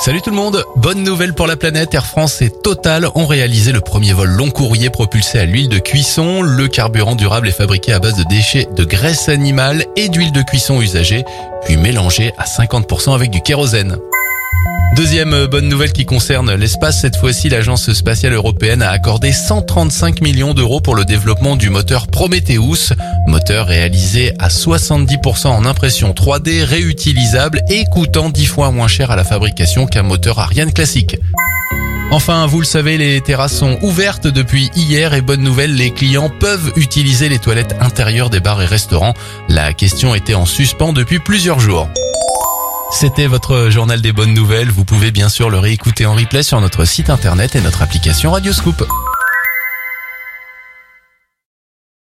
Salut tout le monde, bonne nouvelle pour la planète, Air France et Total ont réalisé le premier vol long courrier propulsé à l'huile de cuisson. Le carburant durable est fabriqué à base de déchets de graisse animale et d'huile de cuisson usagée, puis mélangé à 50% avec du kérosène. Deuxième bonne nouvelle qui concerne l'espace, cette fois-ci l'agence spatiale européenne a accordé 135 millions d'euros pour le développement du moteur Prometheus, moteur réalisé à 70% en impression 3D réutilisable et coûtant 10 fois moins cher à la fabrication qu'un moteur Ariane classique. Enfin, vous le savez, les terrasses sont ouvertes depuis hier et bonne nouvelle, les clients peuvent utiliser les toilettes intérieures des bars et restaurants. La question était en suspens depuis plusieurs jours. C'était votre journal des bonnes nouvelles. Vous pouvez bien sûr le réécouter en replay sur notre site internet et notre application Radioscoop.